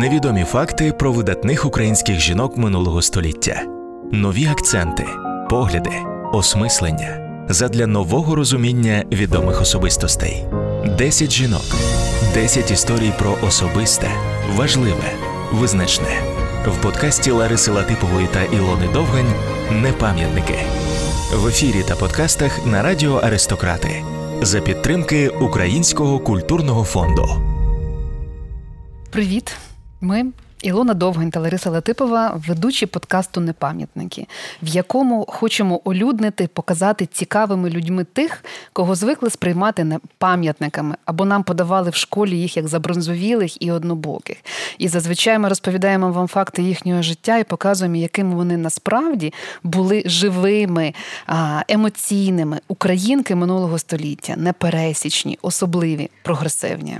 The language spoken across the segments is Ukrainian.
Невідомі факти про видатних українських жінок минулого століття, нові акценти, погляди, осмислення задля нового розуміння відомих особистостей. Десять жінок, десять історій про особисте, важливе, визначне в подкасті Лариси Латипової та Ілони Довгань Непам'ятники в ефірі та подкастах на радіо Аристократи за підтримки Українського культурного фонду. Привіт, ми Ілона Довгань та Лариса Латипова, ведучі подкасту Непам'ятники, в якому хочемо олюднити, показати цікавими людьми тих, кого звикли сприймати пам'ятниками, або нам подавали в школі їх як забронзовілих і однобоких. І зазвичай ми розповідаємо вам факти їхнього життя і показуємо, якими вони насправді були живими, емоційними українки минулого століття, непересічні, особливі, прогресивні.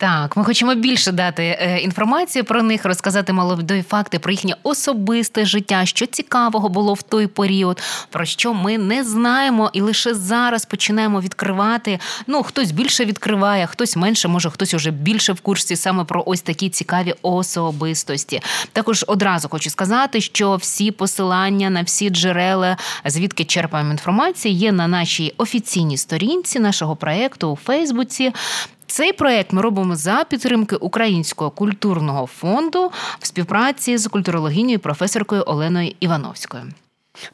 Так, ми хочемо більше дати е, інформації про них, розказати молодої факти про їхнє особисте життя, що цікавого було в той період, про що ми не знаємо, і лише зараз починаємо відкривати. Ну, хтось більше відкриває, хтось менше, може, хтось уже більше в курсі саме про ось такі цікаві особистості. Також одразу хочу сказати, що всі посилання на всі джерела, звідки черпаємо інформацію, є на нашій офіційній сторінці нашого проекту у Фейсбуці. Цей проект ми робимо за підтримки Українського культурного фонду в співпраці з культурологіною професоркою Оленою Івановською.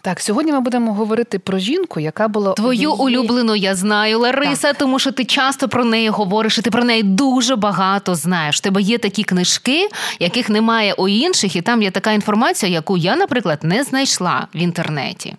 Так, сьогодні ми будемо говорити про жінку, яка була твою її... улюблену. Я знаю, Лариса, так. тому що ти часто про неї говориш. і Ти про неї дуже багато знаєш. У Тебе є такі книжки, яких немає у інших, і там є така інформація, яку я, наприклад, не знайшла в інтернеті.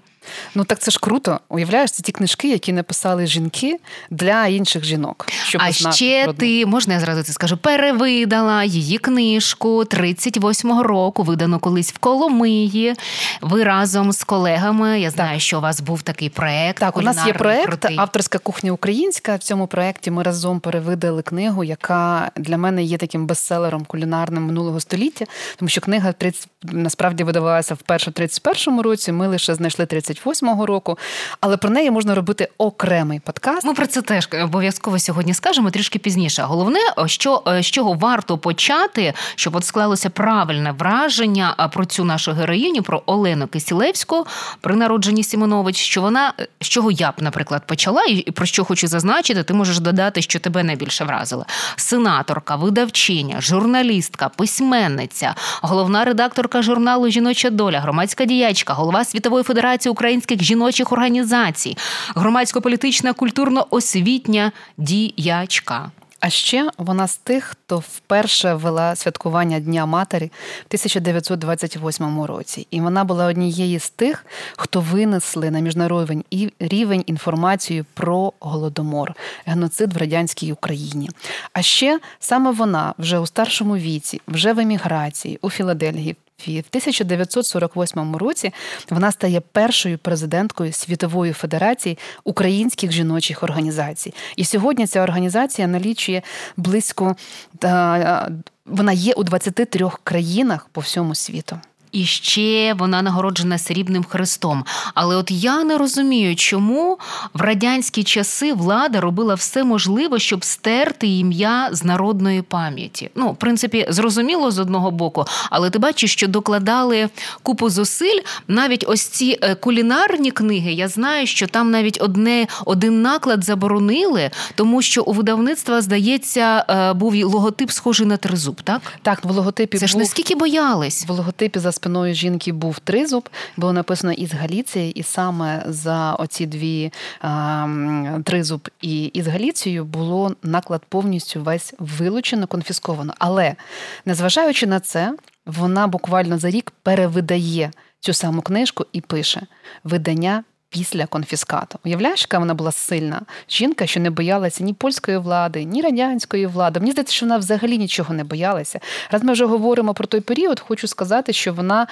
Ну так це ж круто. Уявляєш, це ті книжки, які написали жінки для інших жінок. Щоб а ще ти можна я зразу це скажу, перевидала її книжку 38-го року, видану колись в Коломиї. Ви разом з колегами. Я знаю, так. що у вас був такий проект. Так, у нас є проект крутий. авторська кухня українська. В цьому проєкті ми разом перевидали книгу, яка для мене є таким бестселером кулінарним минулого століття, тому що книга 30, насправді видавалася вперше в 31-му році. Ми лише знайшли 30 28-го року, але про неї можна робити окремий подкаст. Ми про це теж обов'язково сьогодні скажемо трішки пізніше. Головне, що е, з чого варто почати, щоб от склалося правильне враження про цю нашу героїню, про Олену Кисілевську при народженні Сімонович, що вона е, з чого я б, наприклад, почала, і про що хочу зазначити, ти можеш додати, що тебе найбільше вразило. Сенаторка, видавчиня, журналістка, письменниця, головна редакторка журналу Жіноча доля, громадська діячка, голова світової федерації України українських жіночих організацій, громадсько-політична культурно-освітня діячка. А ще вона з тих, хто вперше вела святкування Дня Матері в 1928 році, і вона була однією з тих, хто винесли на міжнародний рівень інформацію про голодомор, геноцид в радянській Україні. А ще саме вона вже у старшому віці, вже в еміграції у Філадельфії, в 1948 році вона стає першою президенткою Світової федерації українських жіночих організацій. І сьогодні ця організація налічує близько вона є у 23 країнах по всьому світу і ще вона нагороджена срібним хрестом. Але от я не розумію, чому в радянські часи влада робила все можливе, щоб стерти ім'я з народної пам'яті. Ну, в принципі, зрозуміло з одного боку, але ти бачиш, що докладали купу зусиль. Навіть ось ці е, кулінарні книги. Я знаю, що там навіть одне один наклад заборонили, тому що у видавництва здається е, був логотип схожий на тризуб. Так, так в логотипі це ж наскільки боялись в логотипі за спиною жінки був тризуб, було написано із Галіції, і саме за оці дві тризуб і із Галіцією було наклад повністю весь вилучено, конфісковано. Але незважаючи на це, вона буквально за рік перевидає цю саму книжку і пише видання після конфіскату. Уявляєш, яка вона була сильна жінка, що не боялася ні польської влади, ні радянської влади. Мені здається, що вона взагалі нічого не боялася. Раз ми вже говоримо про той період, хочу сказати, що вона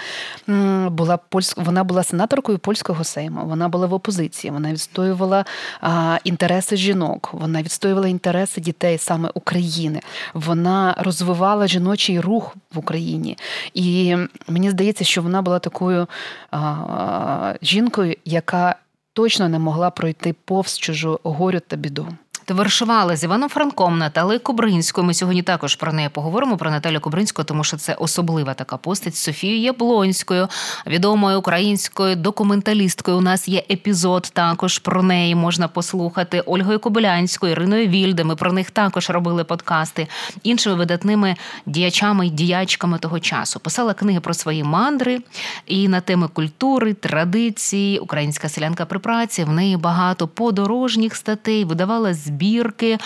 була польськ... вона була сенаторкою польського сейму. Вона була в опозиції. Вона відстоювала а, інтереси жінок. Вона відстоювала інтереси дітей саме України. Вона розвивала жіночий рух в Україні. І мені здається, що вона була такою а, жінкою, яка точно не могла пройти повз чужу горю та біду. Товаришували з Іваном Франком, Наталею Кобринською. Ми сьогодні також про неї поговоримо про Наталю Кобринську, тому що це особлива така постать Софією Яблонською, відомою українською документалісткою. У нас є епізод також про неї можна послухати Ольгою Кобилянською, Іриною Вільде. Ми про них також робили подкасти іншими видатними діячами і діячками того часу. Писала книги про свої мандри і на теми культури, традиції, українська селянка при праці. В неї багато подорожніх статей, видавала збірки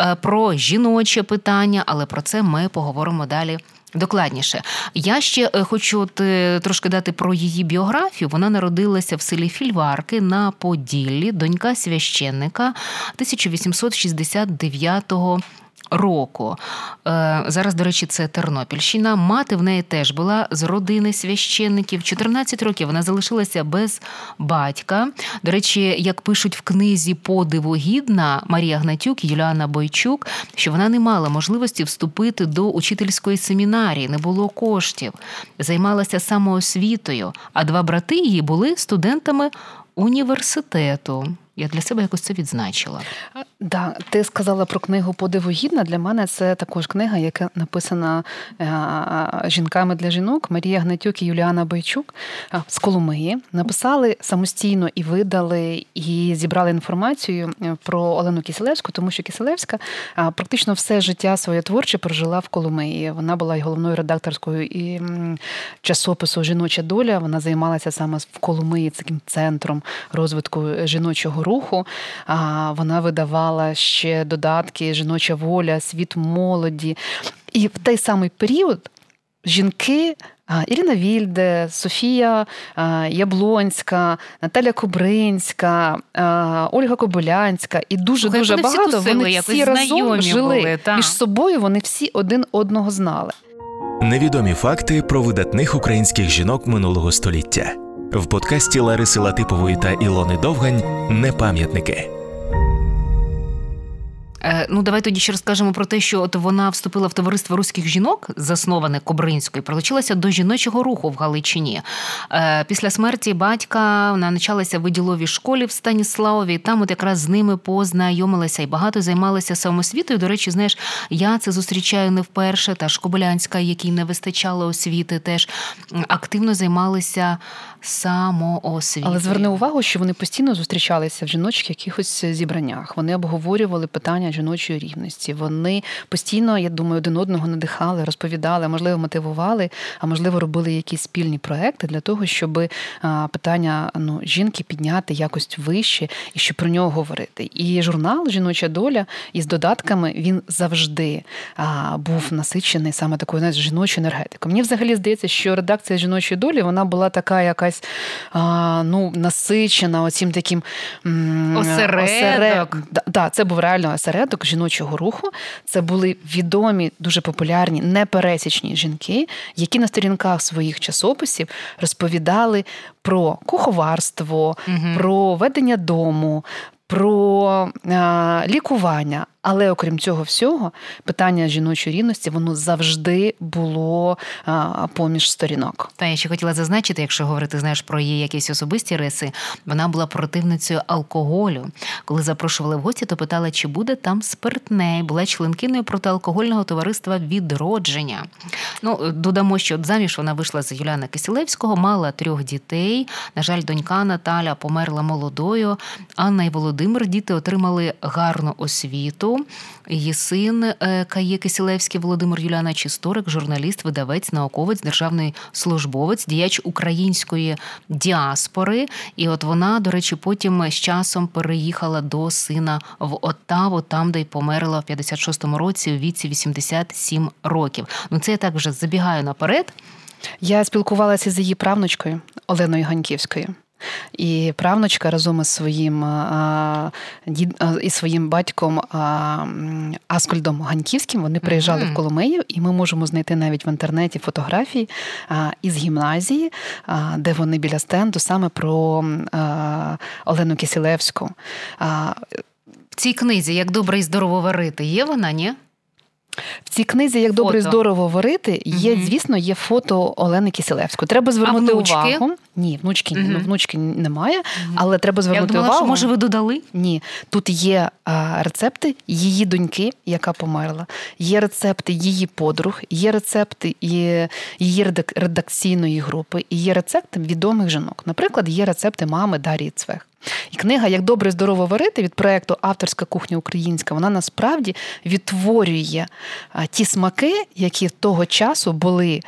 е, про жіноче питання, але про це ми поговоримо далі. Докладніше, я ще е, хочу е, трошки дати про її біографію. Вона народилася в селі Фільварки на Поділлі, донька священника 1869 року. Е, зараз, до речі, це Тернопільщина. Мати в неї теж була з родини священників. 14 років вона залишилася без батька. До речі, як пишуть в книзі Подиву гідна Марія Гнатюк Юліана Бойчук, що вона не мала можливості вступити до учительської семінарії, не було коштів, займалася самоосвітою. А два брати її були студентами університету. Я для себе якось це відзначила. Да, ти сказала про книгу Подивогідна. Для мене це також книга, яка написана е, жінками для жінок Марія Гнатюк і Юліана Бойчук з Коломиї. Написали самостійно і видали, і зібрали інформацію е, про Олену Киселевську, тому що Киселевська практично все життя своє творче прожила в Коломиї. Вона була головною редакторською і часопису Жіноча доля. Вона займалася саме в Коломиї таким центром розвитку жіночого руху. Вона видавала ще додатки Жіноча воля, світ молоді. І в той самий період жінки. Ірина Вільде, Софія Яблонська, Наталя Кобринська, Ольга Кобилянська і дуже дуже багато всі вони всі разом жили були, між собою. Вони всі один одного знали. Невідомі факти про видатних українських жінок минулого століття в подкасті Лариси Латипової та Ілони Довгань Непам'ятники. Е, ну, давай тоді ще розкажемо про те, що от вона вступила в товариство руських жінок, засноване Кобринською, прилучилася до жіночого руху в Галичині. Е, після смерті батька вона навчалася в виділовій школі в Станіславові. Там от якраз з ними познайомилася і багато займалася самосвітою. До речі, знаєш, я це зустрічаю не вперше. Та Шкобилянська, якій не вистачало освіти, теж активно займалися самоосвітою. Але зверни увагу, що вони постійно зустрічалися в жіночих якихось зібраннях. Вони обговорювали питання жіночої рівності. Вони постійно, я думаю, один одного надихали, розповідали, можливо, мотивували, а можливо, робили якісь спільні проекти для того, щоб питання ну, жінки підняти якось вище і щоб про нього говорити. І журнал Жіноча доля із додатками він завжди був насичений саме такою знаєш, жіночою енергетикою. Мені взагалі здається, що редакція жіночої долі вона була така якась а, ну, насичена оцім таким осередок. осередок. Да, да, це був реально осередок осередок жіночого руху. Це були відомі, дуже популярні, непересічні жінки, які на сторінках своїх часописів розповідали про куховарство, угу. про ведення дому, про а, лікування. Але окрім цього всього, питання жіночої рівності воно завжди було поміж сторінок. Та я ще хотіла зазначити, якщо говорити знаєш про її якісь особисті риси, вона була противницею алкоголю. Коли запрошували в гості, то питала, чи буде там спиртне. Була членкиною протиалкогольного товариства відродження. Ну додамо, що заміж вона вийшла за Юліана Кисілевського, мала трьох дітей. На жаль, донька Наталя померла молодою. Анна і Володимир діти отримали гарну освіту. Її син е, Кає Кисілевський Володимир Юліанович, історик, журналіст, видавець, науковець, державний службовець, діяч української діаспори. І от вона, до речі, потім з часом переїхала до сина в Оттаву, там де й померла в 56-му році у віці 87 років. Ну це я так вже забігаю наперед. Я спілкувалася з її правнучкою Оленою Ганьківською. І правнучка разом із своїм із своїм батьком Аскольдом Ганьківським вони приїжджали mm-hmm. в Коломию, і ми можемо знайти навіть в інтернеті фотографії із гімназії, де вони біля стенду саме про Олену Кисілевську. В цій книзі як добре і здорово варити, є вона, ні? В цій книзі, як добре і здорово варити, є, звісно, є фото Олени Киселевської. Треба звернути увагу. Ні, внучки mm-hmm. ну, внучки немає, але треба звернути Я думала, увагу. що, Може, ви додали? Ні, тут є а, рецепти її доньки, яка померла. Є рецепти її подруг, є рецепти її редакційної групи, і є рецепти відомих жінок. Наприклад, є рецепти мами Дарії Цвех. І книга Як добре здорово варити від проєкту Авторська кухня українська вона насправді відтворює ті смаки, які того часу були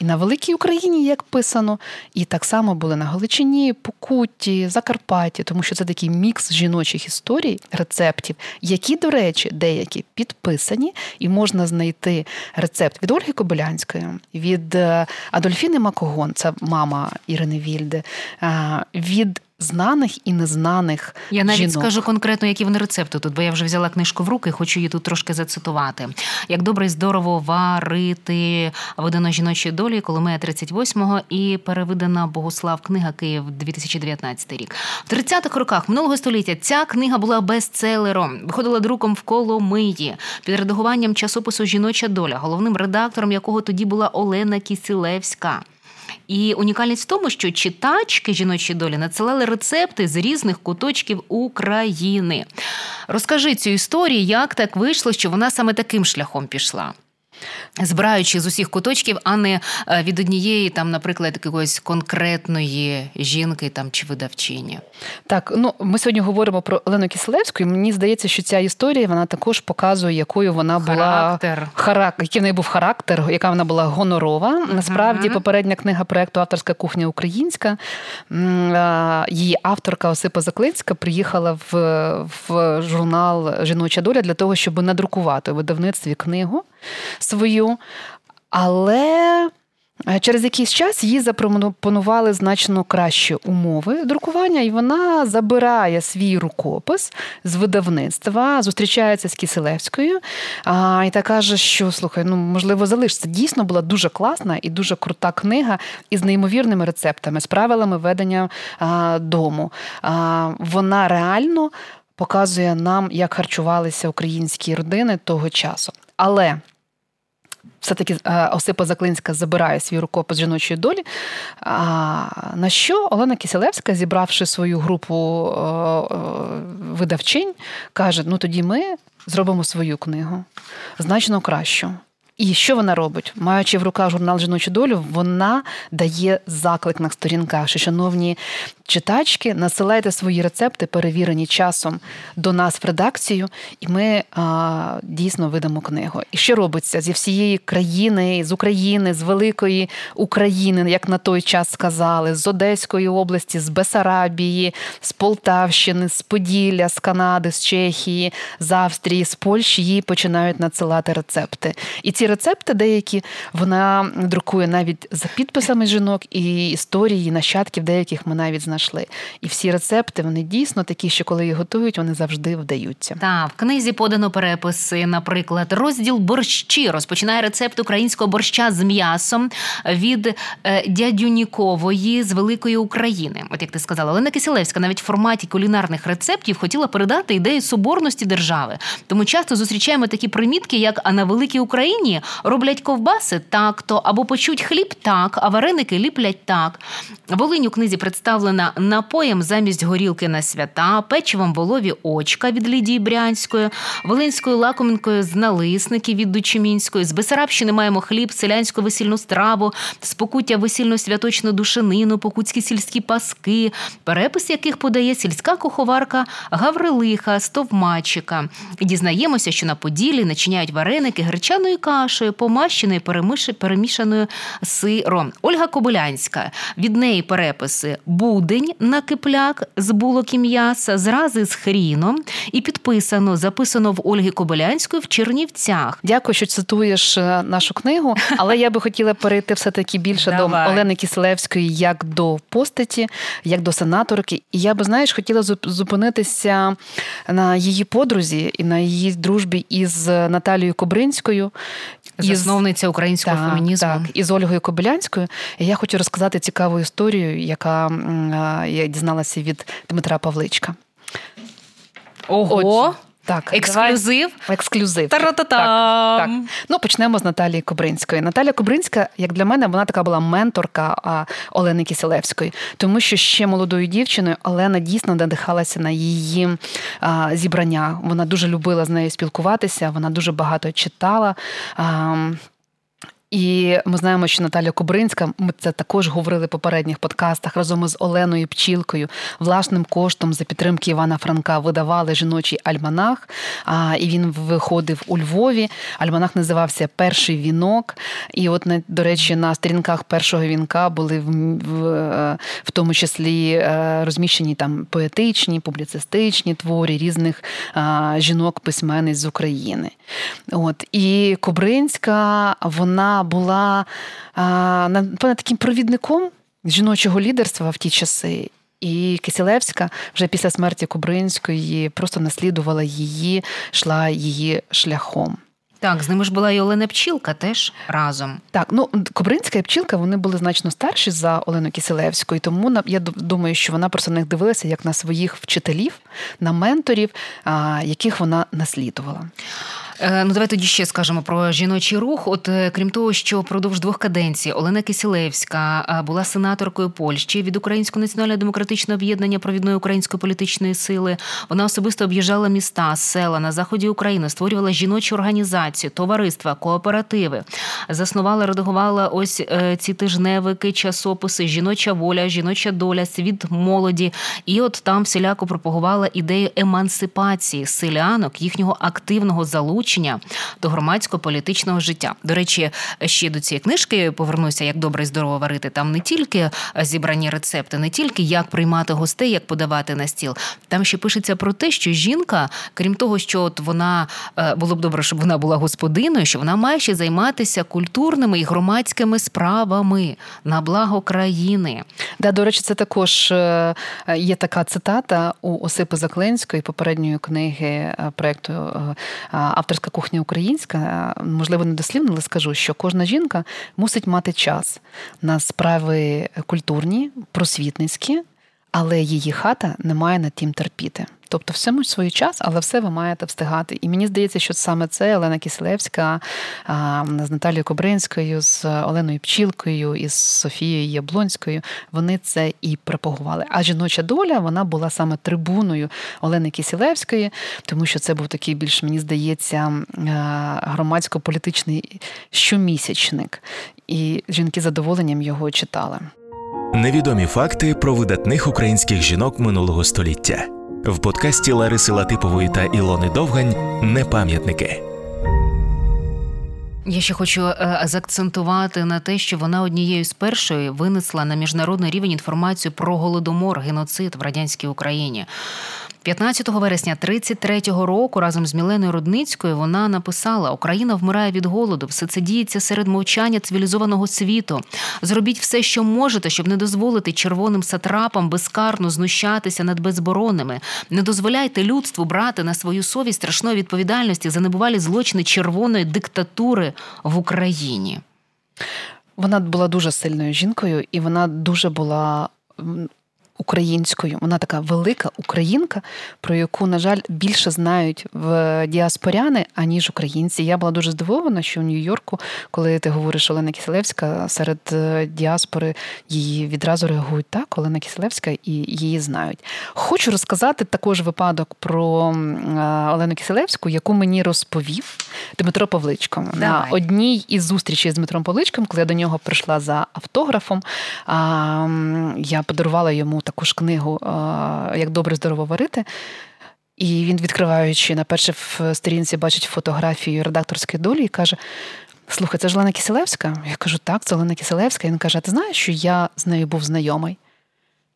і на великій Україні, як писано, і так само були на Галичині, Покутті, Закарпатті, тому що це такий мікс жіночих історій, рецептів, які, до речі, деякі підписані, і можна знайти рецепт від Ольги Кобилянської, від е, Адольфіни Макогон, це мама Ірини Вільде, від знаних і незнаних. Я навіть жінок. скажу конкретно, які вони рецепти тут, бо я вже взяла книжку в руки, хочу її тут трошки зацитувати. Як добре і здорово варити видано жіночої долі, Коломея 38-го і переведена Богослав книга Київ 2019 рік. В 30-х роках минулого століття ця книга була бестселером, виходила друком в Коломиї під редагуванням часопису Жіноча доля, головним редактором якого тоді була Олена Кісілевська. І унікальність в тому, що читачки жіночої долі надсилали рецепти з різних куточків України. Розкажи цю історію, як так вийшло, що вона саме таким шляхом пішла збираючи з усіх куточків, а не е, від однієї, там, наприклад, якоїсь конкретної жінки там чи видавчині. Так, ну ми сьогодні говоримо про Олену Киселевську, і Мені здається, що ця історія вона також показує, якою вона характер. була характер, який в неї був характер, яка вона була гонорова. Насправді, uh-huh. попередня книга проекту Авторська кухня українська. Її авторка Осипа Заклинська приїхала в, в журнал Жіноча доля для того, щоб надрукувати у видавництві книгу свою, але е, через якийсь час їй запропонували значно кращі умови друкування, і вона забирає свій рукопис з видавництва, зустрічається з Киселевською і та каже, що слухай, ну можливо, залишиться. Дійсно була дуже класна і дуже крута книга із неймовірними рецептами, з правилами ведення дому. Вона реально. Показує нам, як харчувалися українські родини того часу. Але все-таки е, Осипа Заклинська забирає свій рукопис жіночої долі. На що Олена Киселевська, зібравши свою групу е, е, видавчинь, каже: ну тоді ми зробимо свою книгу значно кращу. І що вона робить? Маючи в руках журнал Жіночу долю, вона дає заклик на сторінках, що, шановні читачки, насилайте свої рецепти, перевірені часом до нас в редакцію, і ми а, дійсно видамо книгу. І що робиться зі всієї країни, з України, з великої України, як на той час сказали, з Одеської області, з Бесарабії, з Полтавщини, з Поділля, з Канади, з Чехії, з Австрії, з Польщі їй починають надсилати рецепти. І ці рецепти деякі вона друкує навіть за підписами жінок і історії нащадків деяких ми навіть знаємо знайшли. І всі рецепти вони дійсно такі, що коли їх готують, вони завжди вдаються. Так, в книзі подано переписи. Наприклад, розділ борщі розпочинає рецепт українського борща з м'ясом від е, дядюнікової з великої України. От як ти сказала, Олена Кисілевська навіть в форматі кулінарних рецептів хотіла передати ідею соборності держави. Тому часто зустрічаємо такі примітки, як а на великій Україні роблять ковбаси так, то або почуть хліб так, а вареники ліплять так. Волинь у книзі представлена напоєм замість горілки на свята, печивом волові очка від Лідії Брянської, Волинською лакоминкою з налисники від Дучемінської, з Бесарабщини маємо хліб, селянську весільну страву, з покуття весільну святочну душенину, покутські сільські паски, перепис яких подає сільська куховарка Гаврилиха Стовмачика. Дізнаємося, що на Поділі начиняють вареники гречаною кашею, помащеною перемішаною сиром. Ольга Кобилянська від неї переписи буде будень на кипляк з булок і м'яса, зрази з хріном, і підписано, записано в Ольги Кобилянської в Чернівцях. Дякую, що цитуєш е, нашу книгу, але я би хотіла перейти все таки більше до Олени Кислевської як до постаті, як до сенаторки. І я би знаєш, хотіла зупинитися на її подрузі і на її дружбі із Наталією Кобринською. Засновниця українського так, фемінізму. Так, із Ольгою Кобилянською. І я хочу розказати цікаву історію, яка я дізналася від Дмитра Павличка. Ого! Так, ексклюзив. Давай. Ексклюзив. Так, так. Ну почнемо з Наталії Кобринської. Наталія Кобринська, як для мене, вона така була менторка а, Олени Киселевської, тому що ще молодою дівчиною Олена дійсно надихалася на її а, зібрання. Вона дуже любила з нею спілкуватися. Вона дуже багато читала. А, і ми знаємо, що Наталя Кобринська, ми це також говорили в попередніх подкастах разом із Оленою Пчілкою, власним коштом за підтримки Івана Франка видавали жіночий альманах. А, І він виходив у Львові. Альманах називався Перший вінок. І, от, до речі, на сторінках першого вінка були в, в, в тому числі е, розміщені там поетичні, публіцистичні творі різних жінок-письменниць з України. От. І Кобринська, вона була напевно, таким провідником жіночого лідерства в ті часи. І Кисілевська вже після смерті Кубринської просто наслідувала її, йшла її шляхом. Так, з ними ж була і Олена Пчілка теж разом. Так, ну Кобринська і Пчілка вони були значно старші за Олену Киселевську, і тому я думаю, що вона просто на них дивилася як на своїх вчителів, на менторів, яких вона наслідувала. Е, ну, давай тоді ще скажемо про жіночий рух. От е, крім того, що впродовж двох каденцій Олена Кисілевська е, була сенаторкою Польщі від Українського національно-демократичного об'єднання провідної української політичної сили. Вона особисто об'їжджала міста, села на заході України, створювала жіночі організації, товариства, кооперативи, заснувала, редагувала ось ці тижневики, часописи, жіноча воля, жіноча доля, світ молоді. І от там всіляко пропагувала ідею емансипації селянок, їхнього активного залучення залучення до громадського політичного життя. До речі, ще до цієї книжки повернуся, як добре і здорово варити. Там не тільки зібрані рецепти, не тільки як приймати гостей, як подавати на стіл. Там ще пишеться про те, що жінка, крім того, що от вона е, було б добре, щоб вона була господиною, що вона має ще займатися культурними і громадськими справами на благо країни. Да, до речі, це також е, є така цитата у Осипи Заклинської попередньої книги е, проєкту авторського авторська кухня українська, можливо, не дослівно, але скажу, що кожна жінка мусить мати час на справи культурні, просвітницькі, але її хата не має над тим терпіти. Тобто, всьому свій час, але все ви маєте встигати. І мені здається, що саме це Олена Кислевська з Наталією Кобринською, з Оленою Пчілкою і з Софією Яблонською. Вони це і пропагували. А жіноча доля вона була саме трибуною Олени Кисілевської, тому що це був такий більш, мені здається, громадсько-політичний щомісячник. І жінки задоволенням його читали. Невідомі факти про видатних українських жінок минулого століття в подкасті Лариси Латипової та Ілони Довгань Непам'ятники. Я ще хочу е, заакцентувати на те, що вона однією з першої винесла на міжнародний рівень інформацію про голодомор, геноцид в радянській Україні. 15 вересня 33-го року разом з Міленою Рудницькою вона написала: Україна вмирає від голоду, все це діється серед мовчання цивілізованого світу. Зробіть все, що можете, щоб не дозволити червоним сатрапам безкарно знущатися над безборонними. Не дозволяйте людству брати на свою совість страшної відповідальності за небувалі злочини червоної диктатури в Україні. Вона була дуже сильною жінкою, і вона дуже була українською. Вона така велика українка, про яку, на жаль, більше знають в діаспоряни, аніж українці. Я була дуже здивована, що в Нью-Йорку, коли ти говориш Олена Киселевська, серед е, діаспори її відразу реагують так, Олена Киселевська, і її знають. Хочу розказати також випадок про е, Олену Киселевську, яку мені розповів Дмитро Павличко. Давай. На одній із зустрічей з Дмитром Павличком, коли я до нього прийшла за автографом, я подарувала йому таку ж книгу Як добре здорово варити. І він, відкриваючи на першій сторінці, бачить фотографію редакторської долі і каже: Слухай, це ж Лена Киселевська? Я кажу, так, це Лена Киселевська. І він каже: а ти знаєш, що я з нею був знайомий?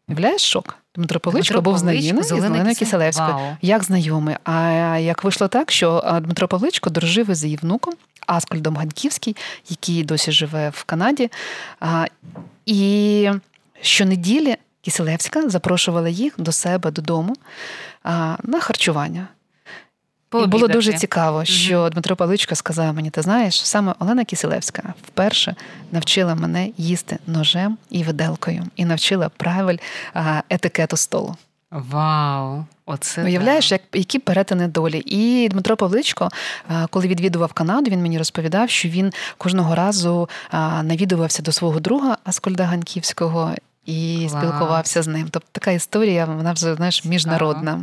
Являєш шок? Дмитро Павличко був знайомий з Оленою Киселевською. Вау. Як знайомий? А як вийшло так, що Дмитро Павличко дружив із її внуком Аскольдом Ганьківський, який досі живе в Канаді. І щонеділі Киселевська запрошувала їх до себе додому на харчування. Пообідати. І було дуже цікаво, що mm Дмитро Павличко сказав мені: ти знаєш, саме Олена Киселевська вперше навчила мене їсти ножем і виделкою, і навчила правиль етикету столу. Вау! Оце Уявляєш, як які перетини долі. І Дмитро Павличко, коли відвідував Канаду, він мені розповідав, що він кожного разу навідувався до свого друга Аскольда Ганківського і Клас. спілкувався з ним. Тобто така історія, вона вже знаєш міжнародна.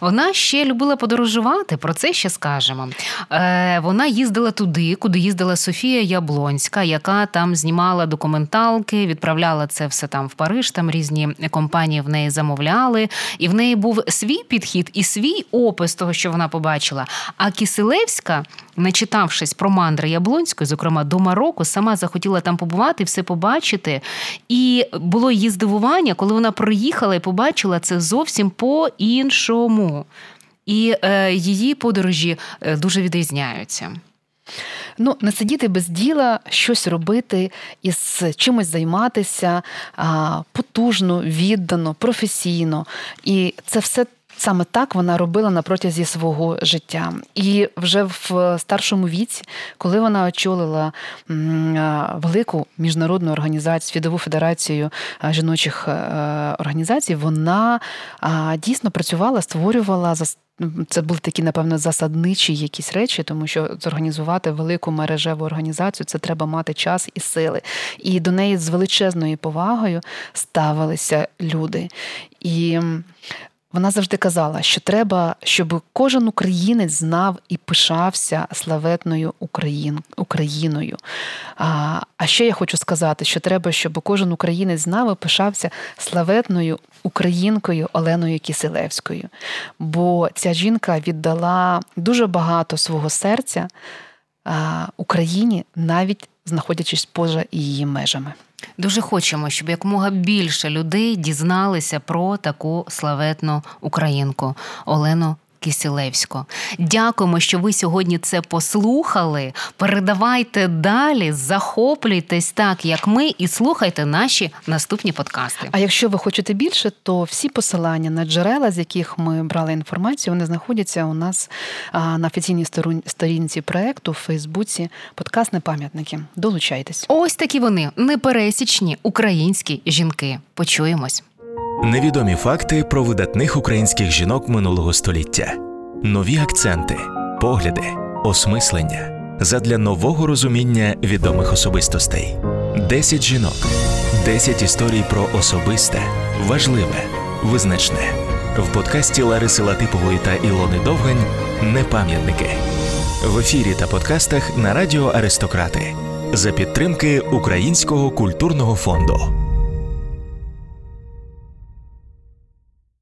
Вона ще любила подорожувати, про це ще скажемо. Е, Вона їздила туди, куди їздила Софія Яблонська, яка там знімала документалки, відправляла це все там в Париж. Там різні компанії в неї замовляли, і в неї був свій підхід і свій опис того, що вона побачила. А Киселевська, начитавшись про мандри Яблонської, зокрема до Марокко, сама захотіла там побувати, все побачити. І було її здивування, коли вона приїхала і побачила це зовсім по іншому чому. І е, її подорожі е, дуже відрізняються. Ну, не сидіти без діла, щось робити із чимось займатися а, потужно, віддано, професійно. І це все Саме так вона робила на протязі свого життя. І вже в старшому віці, коли вона очолила велику міжнародну організацію, світову федерацію жіночих е, організацій, вона дійсно працювала, створювала це були такі, напевно, засадничі якісь речі, тому що зорганізувати велику мережеву організацію це треба мати час і сили. І до неї з величезною повагою ставилися люди. І вона завжди казала, що треба, щоб кожен українець знав і пишався славетною Україн, Україною. А а ще я хочу сказати, що треба, щоб кожен українець знав і пишався славетною українкою Оленою Киселевською. Бо ця жінка віддала дуже багато свого серця Україні, навіть знаходячись поза її межами. Дуже хочемо, щоб якомога більше людей дізналися про таку славетну українку. Олену Кисілевську. Дякуємо, що ви сьогодні це послухали. Передавайте далі, захоплюйтесь так, як ми, і слухайте наші наступні подкасти. А якщо ви хочете більше, то всі посилання на джерела, з яких ми брали інформацію, вони знаходяться у нас на офіційній сторінці проекту в Фейсбуці. Подкаст «Непам'ятники». Долучайтесь. Ось такі вони непересічні українські жінки. Почуємось. Невідомі факти про видатних українських жінок минулого століття, нові акценти, погляди, осмислення задля нового розуміння відомих особистостей. Десять жінок, десять історій про особисте, важливе, визначне в подкасті Лариси Латипової та Ілони Довгань Непам'ятники в ефірі та подкастах на радіо Аристократи за підтримки Українського культурного фонду.